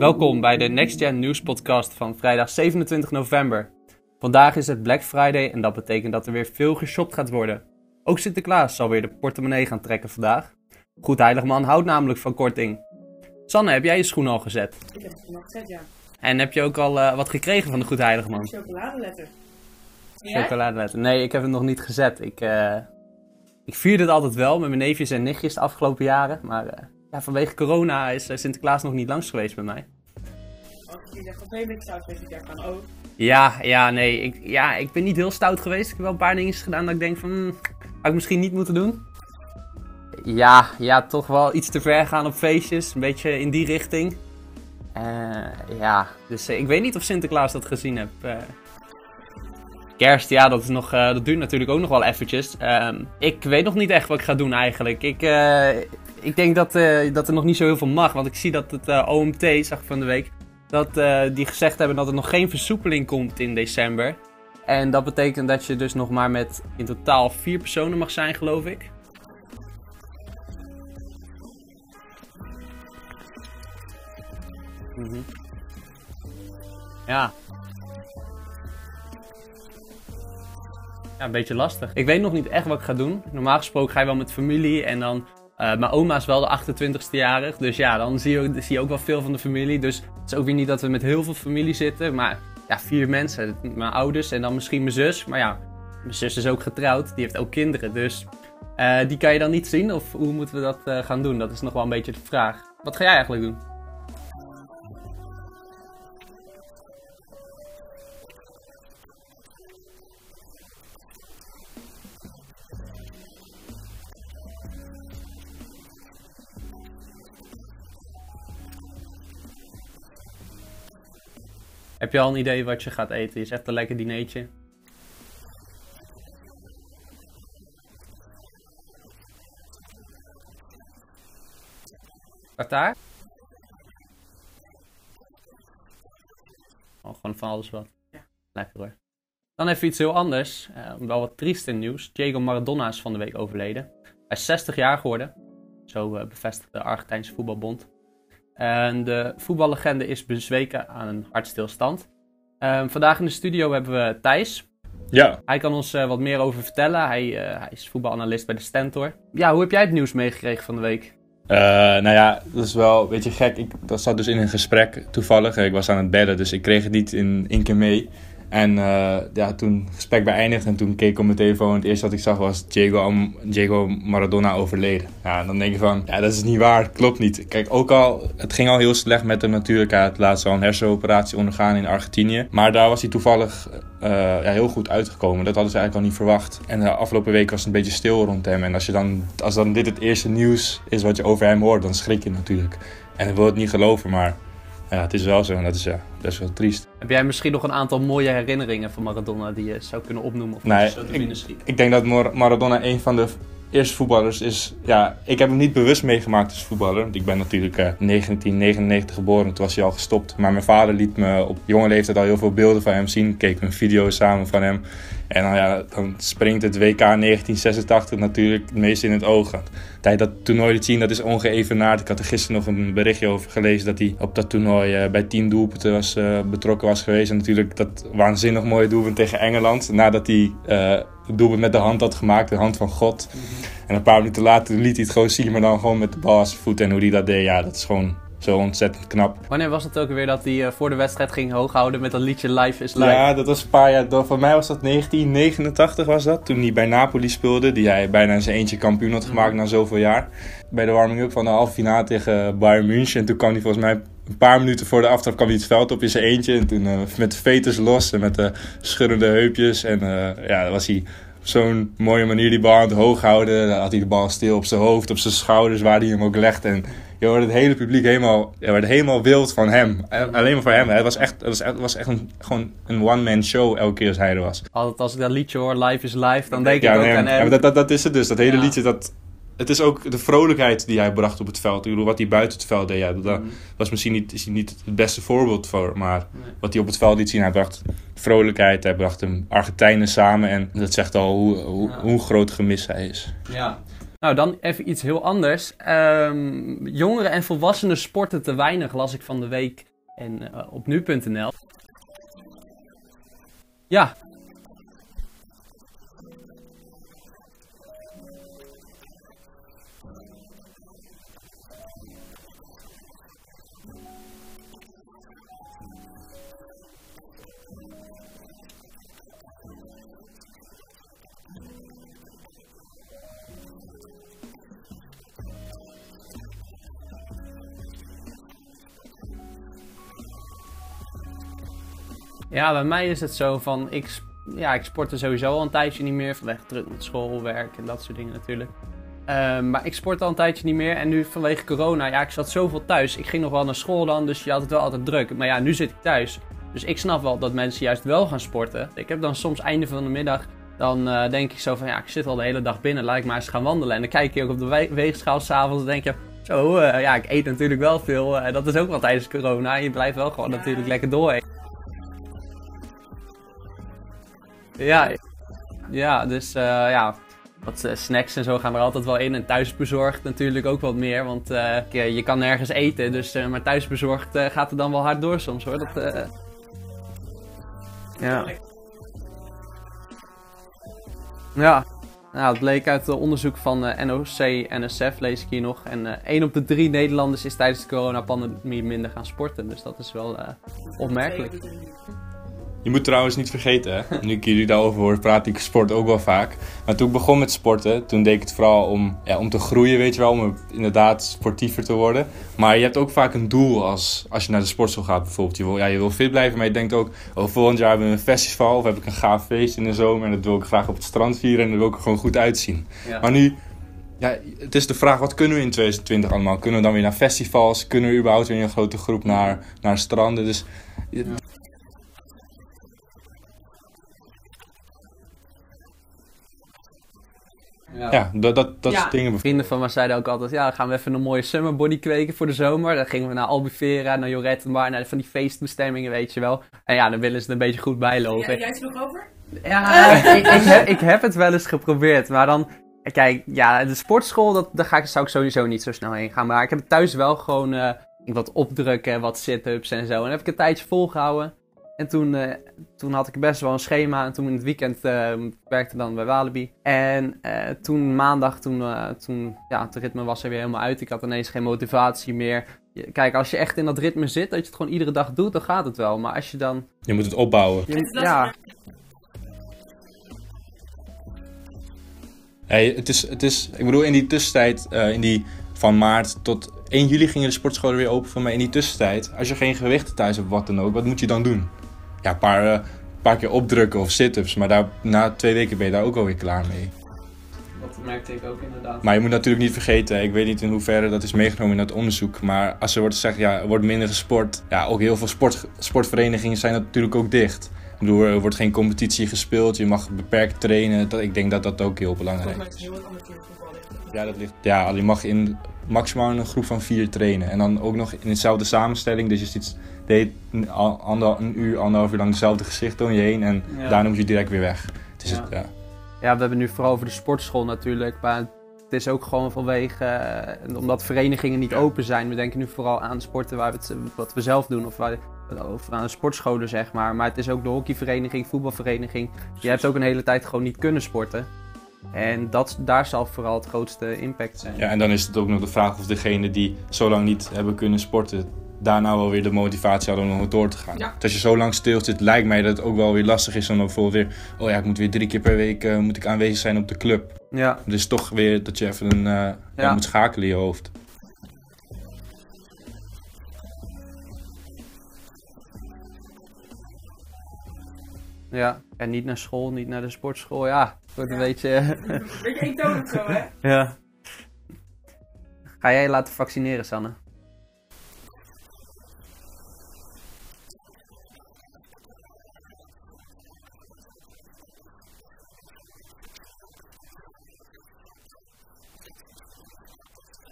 Welkom bij de Next Gen News Podcast van vrijdag 27 november. Vandaag is het Black Friday en dat betekent dat er weer veel geshopt gaat worden. Ook Sinterklaas zal weer de portemonnee gaan trekken vandaag. Goed Heiligman houdt namelijk van korting. Sanne, heb jij je schoen al gezet? Ik heb het nog gezet, ja. En heb je ook al eh, wat gekregen van de Goed Heiligman? Chocoladeletter. Chocoladeletter. Nee, ik heb het nog niet gezet. Ik, eh, ik vierde het altijd wel met mijn neefjes en nichtjes de afgelopen jaren. Maar eh, ja, vanwege corona is Sinterklaas nog niet langs geweest bij mij. Oké, ik zou ook. Ja, ja, nee. Ik, ja, ik ben niet heel stout geweest. Ik heb wel een paar dingen gedaan dat ik denk van... hmm, had ik misschien niet moeten doen. Ja, ja, toch wel iets te ver gaan op feestjes. Een beetje in die richting. Eh, ja, dus eh, ik weet niet of Sinterklaas dat gezien heb. Eh, kerst, ja, dat, is nog, dat duurt natuurlijk ook nog wel eventjes. Ehm, ik weet nog niet echt wat ik ga doen eigenlijk. Ik, ik denk dat, dat er nog niet zo heel veel mag. Want ik zie dat het OMT, zag ik van de week, dat eh, die gezegd hebben dat er nog geen versoepeling komt in december. En dat betekent dat je dus nog maar met in totaal vier personen mag zijn, geloof ik. Mhm. Ja. Ja, een beetje lastig. Ik weet nog niet echt wat ik ga doen. Normaal gesproken ga je wel met familie en dan... eh, mijn oma is wel de 28ste jarig, dus ja, dan zie je, ook, zie je ook wel veel van de familie. Dus het is ook weer niet dat we met heel veel familie zitten, maar ja, vier mensen. Mijn ouders en dan misschien mijn zus. Maar ja, mijn zus is ook getrouwd, die heeft ook kinderen, dus eh, die kan je dan niet zien. Of hoe moeten we dat eh, gaan doen? Dat is nog wel een beetje de vraag. Wat ga jij eigenlijk doen? Heb je al een idee wat je gaat eten? Je zegt een lekker dineetje. Tartaar? Oh, gewoon van alles wat. Ja. Lekker hoor. Dan even iets heel anders. eh, wel wat trieste nieuws. Diego Maradona is van de week overleden. Hij is 60 jaar geworden. Zo eh, bevestigt de Argentijnse voetbalbond. En de voetballegende is bezweken aan een hartstilstand. Ehm, vandaag in de studio hebben we Thijs. Ja, Hij kan ons eh, wat meer over vertellen. Hij, eh, hij is voetbalanalist bij de Stentor. Ja, hoe heb jij het nieuws meegekregen van de week? Eh, nou ja, dat is wel een beetje gek. Ik dat zat dus in een gesprek toevallig. Ik was aan het bellen, dus ik kreeg het niet in één keer mee. En eh, ja, toen het gesprek beëindigd en toen keek ik op mijn telefoon. Het eerste wat ik zag was Diego, Diego Maradona overleden. Ja, dan denk je van, ja, dat is niet waar. Klopt niet. Kijk, ook al, het ging al heel slecht met hem natuurlijk. Hij had laatst al een hersenoperatie ondergaan in Argentinië. Maar daar was hij toevallig eh, ja, heel goed uitgekomen. Dat hadden ze eigenlijk al niet verwacht. En de afgelopen week was het een beetje stil rond hem. En als, je dan, als dan dit het eerste nieuws is wat je over hem hoort, dan schrik je natuurlijk. En ik wil het niet geloven, maar ja, het is wel zo. En dat is ja, best wel triest. Heb jij misschien nog een aantal mooie herinneringen van Maradona die je zou kunnen opnoemen? Of Nee, ik-? Ik denk dat Mar- Maradona een van de eerste voetballers is. Ja, ik heb hem niet bewust meegemaakt als voetballer. Want ik ben natuurlijk eh, 1999 geboren, toen was hij al gestopt. Maar mijn vader liet me op jonge leeftijd al heel veel beelden van hem zien. Keek een video samen van hem. En dan, ja, dan springt het WK 1986 natuurlijk het meest in het oog. Hij dat toernooi liet zien, dat is ongeëvenaard. Ik had er gisteren nog een berichtje over gelezen dat hij op dat toernooi eh, bij 10 doelpunten was, eh, betrokken was geweest. En natuurlijk dat waanzinnig mooie doelpunt tegen Engeland. Nadat hij doelpunt met de hand had gemaakt, de hand van God. En een paar minuten later liet hij het gewoon zien, maar dan gewoon met de bal aan zijn voet. En hoe hij dat deed, ja, dat is gewoon zo ontzettend knap. Wanneer was het ook weer dat hij eh, voor de wedstrijd ging hooghouden met dat liedje Life is Life? Ja, dat was een paar jaar. door. Voor mij was dat 1989 was dat. Toen hij bij Napoli speelde. Die hij bijna in zijn eentje kampioen had gemaakt na zoveel jaar. Bij de warming-up van de halve finale tegen Bayern München. En toen kwam hij volgens mij een paar minuten voor de aftrap kwam hij het veld op in zijn eentje. En toen eh, met de veters los en met de schurrende heupjes. En eh, ja, dan was hij op zo'n mooie manier die bal aan het hoog houden. Dan had hij de bal stil op zijn hoofd, op zijn schouders, waar hij hem ook legt. En je hoorde het hele publiek helemaal, ja, werd helemaal wild van hem. En Alleen maar voor hem. Het was echt, het was het was echt een, gewoon een one-man show elke keer als hij er was. Altijd als ik dat liedje hoor, Life is Life, dan denk ja, ik ook nee, aan ja, hem. maar dat, dat, dat is het dus. Dat hele Ja. liedje, dat, het is ook de vrolijkheid die hij bracht op het veld. Ik bedoel, wat hij buiten het veld deed, ja, dat Mhm. was misschien niet, is hij niet het beste voorbeeld voor. Maar Nee. wat hij op het veld liet zien, hij bracht vrolijkheid. Hij bracht hem Argentijnen samen. En dat zegt al hoe, hoe, Ja. hoe groot gemis hij is. Ja. Nou, dan even iets heel anders. Ehm, jongeren en volwassenen sporten te weinig, las ik van de week En eh, op nu.nl. Ja. Ja, bij mij is het zo van, ik, ja, ik sportte sowieso al een tijdje niet meer, vanwege druk met schoolwerk en dat soort dingen natuurlijk. Ehm, maar ik sport al een tijdje niet meer en nu vanwege corona, ja, ik zat zoveel thuis. Ik ging nog wel naar school dan, dus je had het wel altijd druk. Maar ja, nu zit ik thuis. Dus ik snap wel dat mensen juist wel gaan sporten. Ik heb dan soms einde van de middag, dan eh, denk ik zo van, ja, ik zit al de hele dag binnen, laat ik maar eens gaan wandelen. En dan kijk je ook op de we- weegschaal s'avonds en denk je, zo, eh, ja, ik eet natuurlijk wel veel. eh, dat is ook wel tijdens corona. Je blijft wel gewoon natuurlijk lekker door Ja, ja dus eh, ja, wat eh, snacks en zo gaan er altijd wel in. En thuisbezorgd natuurlijk ook wat meer, want eh, je, kan nergens eten. Dus, maar thuisbezorgd eh, gaat er dan wel hard door soms hoor. Dat, ja. Ja. Nou, het bleek uit onderzoek van eh, NOC-NSF, lees ik hier nog. En 1 op de 3 Nederlanders is tijdens de coronapandemie minder gaan sporten. Dus dat is wel opmerkelijk. Je moet trouwens niet vergeten, hè? nu ik jullie daarover hoor, praat ik sport ook wel vaak. Maar toen ik begon met sporten, toen deed ik het vooral om, ja, om te groeien, weet je wel, om inderdaad sportiever te worden. Maar je hebt ook vaak een doel als, als je naar de sportschool gaat bijvoorbeeld. Je wil, ja, je wil fit blijven, maar je denkt ook, oh, volgend jaar hebben we een festival of heb ik een gaaf feest in de zomer en dat wil ik graag op het strand vieren en dat wil ik er gewoon goed uitzien. Ja. Maar nu, ja, het is de vraag, wat kunnen we in 2020 allemaal? Kunnen we dan weer naar festivals? Kunnen we überhaupt weer in een grote groep naar, naar stranden? Dus ja, dat, dat, dat Ja. soort dingen. Vrienden van mij zeiden ook altijd, ja, dan gaan we even een mooie summerbody kweken voor de zomer. Dan gingen we naar Albufeira, naar Jorettenbar, naar van die feestbestemmingen, weet je wel. En ja, dan willen ze er een beetje goed bij Ja, lopen. jij is er nog over? Ja, ik, ik, heb, ik heb het wel eens geprobeerd, maar dan... Kijk, ja, de sportschool, dat, daar ga ik, zou ik sowieso niet zo snel heen gaan. Maar ik heb het thuis wel gewoon eh, wat opdrukken, wat sit-ups en zo. En dan heb ik een tijdje volgehouden. En toen, eh, toen had ik best wel een schema. En toen in het weekend eh, werkte dan bij Walibi. En eh, toen maandag, toen, toen ja, het ritme was er weer helemaal uit. Ik had ineens geen motivatie meer. Je- Kijk, als je echt in dat ritme zit, dat je het gewoon iedere dag doet, dan gaat het wel. Maar als je dan... Je moet het opbouwen. je- ja. Hey, het is, het is, ik bedoel, in die tussentijd, in die van maart tot 1 juli gingen de sportscholen weer open voor mij. In die tussentijd, als je geen gewichten thuis hebt, wat dan ook, wat moet je dan doen? Ja, een paar, eh, paar keer opdrukken of sit-ups, maar daar, na twee weken ben je daar ook alweer klaar mee. dat merkte ik ook inderdaad. Maar je moet natuurlijk niet vergeten, ik weet niet in hoeverre dat is meegenomen in dat onderzoek, maar als er wordt gezegd, ja, er wordt minder gesport, ja, ook heel veel sport, sportverenigingen zijn natuurlijk ook dicht. Ik bedoel, er wordt geen competitie gespeeld, je mag beperkt trainen, dat, ik denk dat dat ook heel belangrijk is. heel voetbal. Ja, dat ligt. Ja, je mag in maximaal een groep van vier trainen. En dan ook nog in dezelfde samenstelling. Dus je ziet de, een, ander, een uur, anderhalf uur lang dezelfde gezichten om je heen. En Ja. daarna moet je direct weer weg. Het is Ja. het, ja. Ja, we hebben nu vooral over de sportschool natuurlijk. Maar het is ook gewoon vanwege, eh, omdat verenigingen niet open zijn. We denken nu vooral aan sporten waar we het, wat we zelf doen. Of, waar, of aan de sportscholen, zeg maar. Maar het is ook de hockeyvereniging, voetbalvereniging. Je hebt ook een hele tijd gewoon niet kunnen sporten. En dat, daar zal vooral het grootste impact zijn. ja, en dan is het ook nog de vraag of degenen die zo lang niet hebben kunnen sporten, daarna wel weer de motivatie hadden om nog door te gaan. Ja. Als je zo lang stil zit, lijkt mij dat het ook wel weer lastig is om dan bijvoorbeeld weer, oh ja, ik moet weer drie keer per week eh, moet ik aanwezig zijn op de club. Ja, Dus toch weer dat je even een, eh, ja, moet schakelen in je hoofd. ja. En niet naar school, niet naar de sportschool. Ja, het wordt een beetje... Beetje eentonig zo, hè? ja. Ga jij je laten vaccineren, Sanne?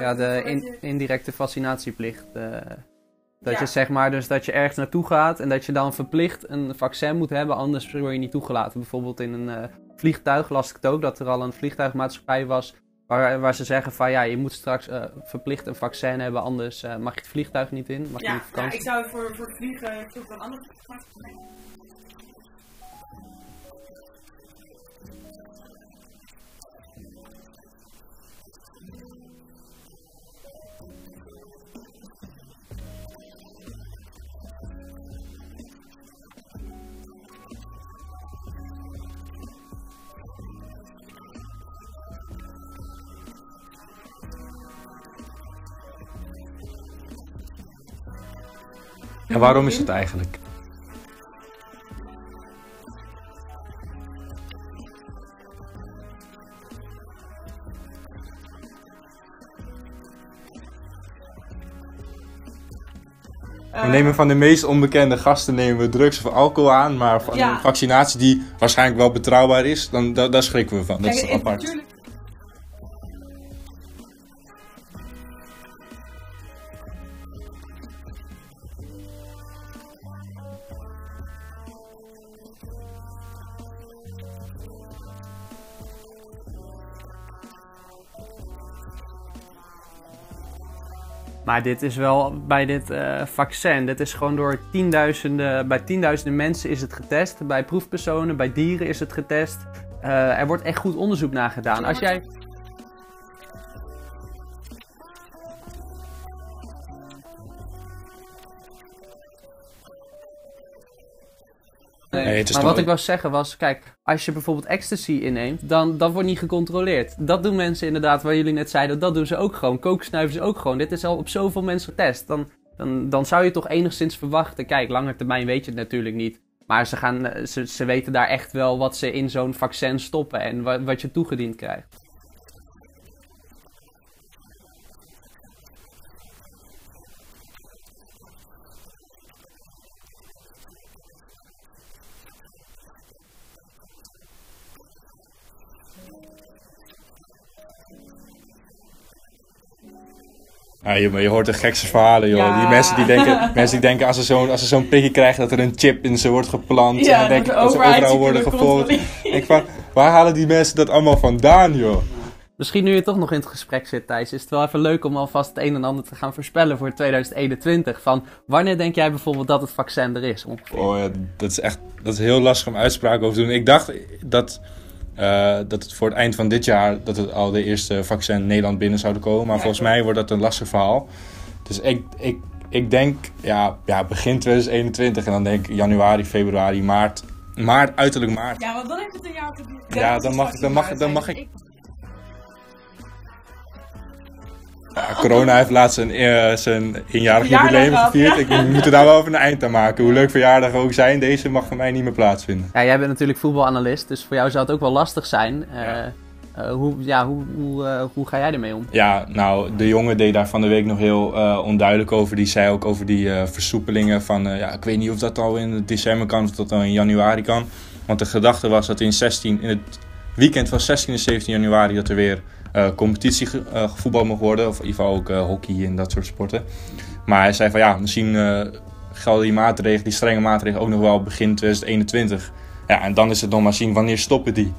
Ja, de in- indirecte vaccinatieplicht. eh, dat Ja. je zeg maar, dus dat je ergens naartoe gaat en dat je dan verplicht een vaccin moet hebben, anders word je niet toegelaten. Bijvoorbeeld in een eh, vliegtuig las ik het ook, dat er al een vliegtuigmaatschappij was Waar, waar ze zeggen van ja, je moet straks eh, verplicht een vaccin hebben, anders mag je het vliegtuig niet in. Mag je Ja, niet ja, vakantie. ik zou voor, voor vliegen toch wel anders En waarom is het eigenlijk? We nemen van de meest onbekende gasten nemen we drugs of alcohol aan, maar van Ja. een vaccinatie die waarschijnlijk wel betrouwbaar is, dan, da- daar schrikken we van. Dat is Kijk, apart. natuurlijk- Maar dit is wel bij dit eh, vaccin. Dit is gewoon door tienduizenden, bij tienduizenden mensen is het getest. Bij proefpersonen, bij dieren is het getest. Eh, er wordt echt goed onderzoek naar gedaan. Als jij. Maar wat ik wou zeggen was, kijk, als je bijvoorbeeld ecstasy inneemt, dan dat wordt niet gecontroleerd. Dat doen mensen inderdaad, waar jullie net zeiden, dat doen ze ook gewoon. Kook snuiven ze ook gewoon. Dit is al op zoveel mensen getest. Dan, dan, dan zou je toch enigszins verwachten, kijk, langer termijn weet je het natuurlijk niet. Maar ze, gaan, eh, ze, ze weten daar echt wel wat ze in zo'n vaccin stoppen en wa- wat je toegediend krijgt. Ja, je, maar je hoort de gekste verhalen, joh. Ja. Die mensen die denken, mensen die denken als ze zo'n als ze zo'n prikje krijgen dat er een chip in ze wordt geplant. Ja, en dan dat denken de dat ze overal worden gevolgd. Ik van, waar halen die mensen dat allemaal vandaan, joh? Misschien nu je toch nog in het gesprek zit, Thijs, is het wel even leuk om alvast het een en ander te gaan voorspellen voor 2021. Van wanneer denk jij bijvoorbeeld dat het vaccin er is? Ongeveer? Oh ja, dat is echt dat is heel lastig om uitspraken over te doen. Ik dacht dat, eh, dat het voor het eind van dit jaar dat het al de eerste vaccin Nederland binnen zouden komen. Maar Ja, volgens mij wordt dat een lastig verhaal. Dus ik, ik, ik denk ja, ja, begin 2021 en dan denk ik januari, februari, maart. Maart, uiterlijk maart. Ja, want dan heeft het een jaar te. Ja, dan mag- dan mag- dan mag uiteindelijk- Ja, corona heeft laatst zijn, eh, zijn eenjarig jubileum gevierd. ja. Ik, we moeten daar wel even een eind aan maken. Hoe leuk verjaardag ook zijn, deze mag van mij niet meer plaatsvinden. Ja, jij bent natuurlijk voetbalanalist, dus voor jou zou het ook wel lastig zijn. Eh, Ja. eh, hoe, ja, hoe, hoe, eh, hoe ga jij ermee om? Ja, nou, de jongen deed daar van de week nog heel eh, onduidelijk over. Die zei ook over die eh, versoepelingen van... eh, ja, ik weet niet of dat al in december kan of dat al in januari kan. Want de gedachte was dat in, 16, in het weekend van 16 en 17 januari... dat er weer eh, competitie ge- eh, mocht worden. Of in ieder geval ook eh, hockey en dat soort sporten. Maar hij zei van ja, misschien gelden die maatregelen, die strenge maatregelen... ook nog wel begin 2021. Ja, en dan is het nog maar zien wanneer stoppen die.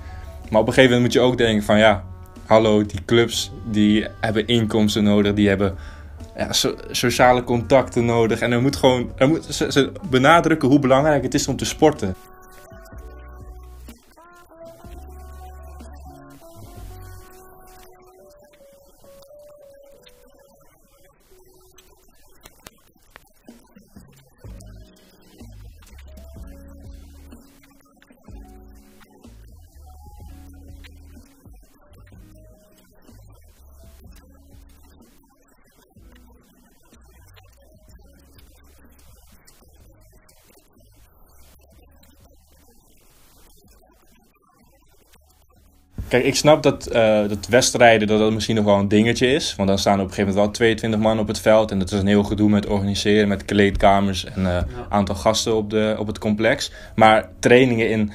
Maar op een gegeven moment moet je ook denken van ja, hallo, die clubs die hebben inkomsten nodig, die hebben ja, so- sociale contacten nodig. En er moet gewoon, er moet, ze benadrukken hoe belangrijk het is om te sporten. Kijk, ik snap dat, eh dat wedstrijden dat dat misschien nog wel een dingetje is. Want dan staan er op een gegeven moment wel 22 man op het veld. En dat is een heel gedoe met organiseren, met kleedkamers en een aantal gasten op, de, op het complex. Maar trainingen in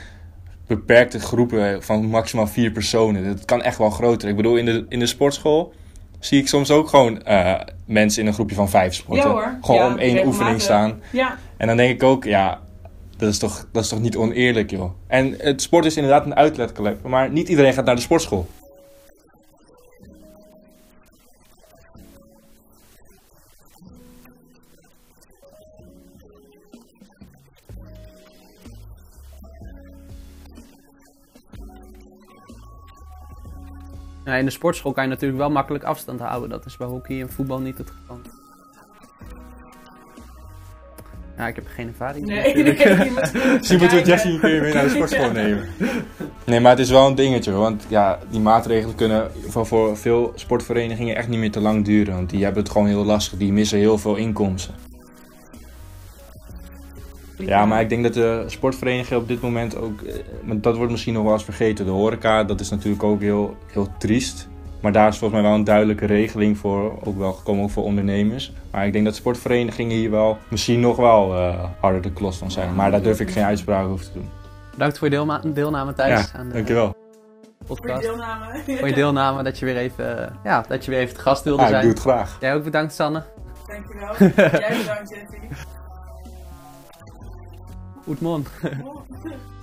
beperkte groepen van maximaal vier personen, dat kan echt wel groter. Ik bedoel, in de, in de sportschool zie ik soms ook gewoon eh, mensen in een groepje van vijf sporten. Ja. Gewoon Ja, om één oefening staan. Ja, En dan denk ik ook, ja, dat is toch, dat is toch niet oneerlijk, joh. En het sport is inderdaad een uitlaatklep, maar niet iedereen gaat naar de sportschool. Ja, in de sportschool kan je natuurlijk wel makkelijk afstand houden. Dat is bij hockey en voetbal niet het geval. Ja, ik heb geen ervaring Nee, natuurlijk. nee, je moet- Super kijken. Jessie een keer mee naar de sportschool nemen. Nee, maar het is wel een dingetje. hoor, Want ja, die maatregelen kunnen voor, voor veel sportverenigingen echt niet meer te lang duren. Want die hebben het gewoon heel lastig. Die missen heel veel inkomsten. Ja, maar ik denk dat de sportverenigingen op dit moment ook... eh, maar dat wordt misschien nog wel eens vergeten. De horeca, dat is natuurlijk ook heel, heel triest. Maar daar is volgens mij wel een duidelijke regeling voor. Ook wel gekomen ook voor ondernemers. Maar ik denk dat sportverenigingen hier wel misschien nog wel eh, harder de klos van zijn. Maar daar durf ik geen uitspraak over te doen. Bedankt voor je deelma- deelname Thijs Ja, aan de dankjewel. Voor je podcast. deelname. Voor je deelname, dat je weer even, eh, ja, dat je weer even te gast wilde Ja, ik zijn. doe het graag. Jij ook bedankt Sanne. Dankjewel. Jij bedankt, man. Oh.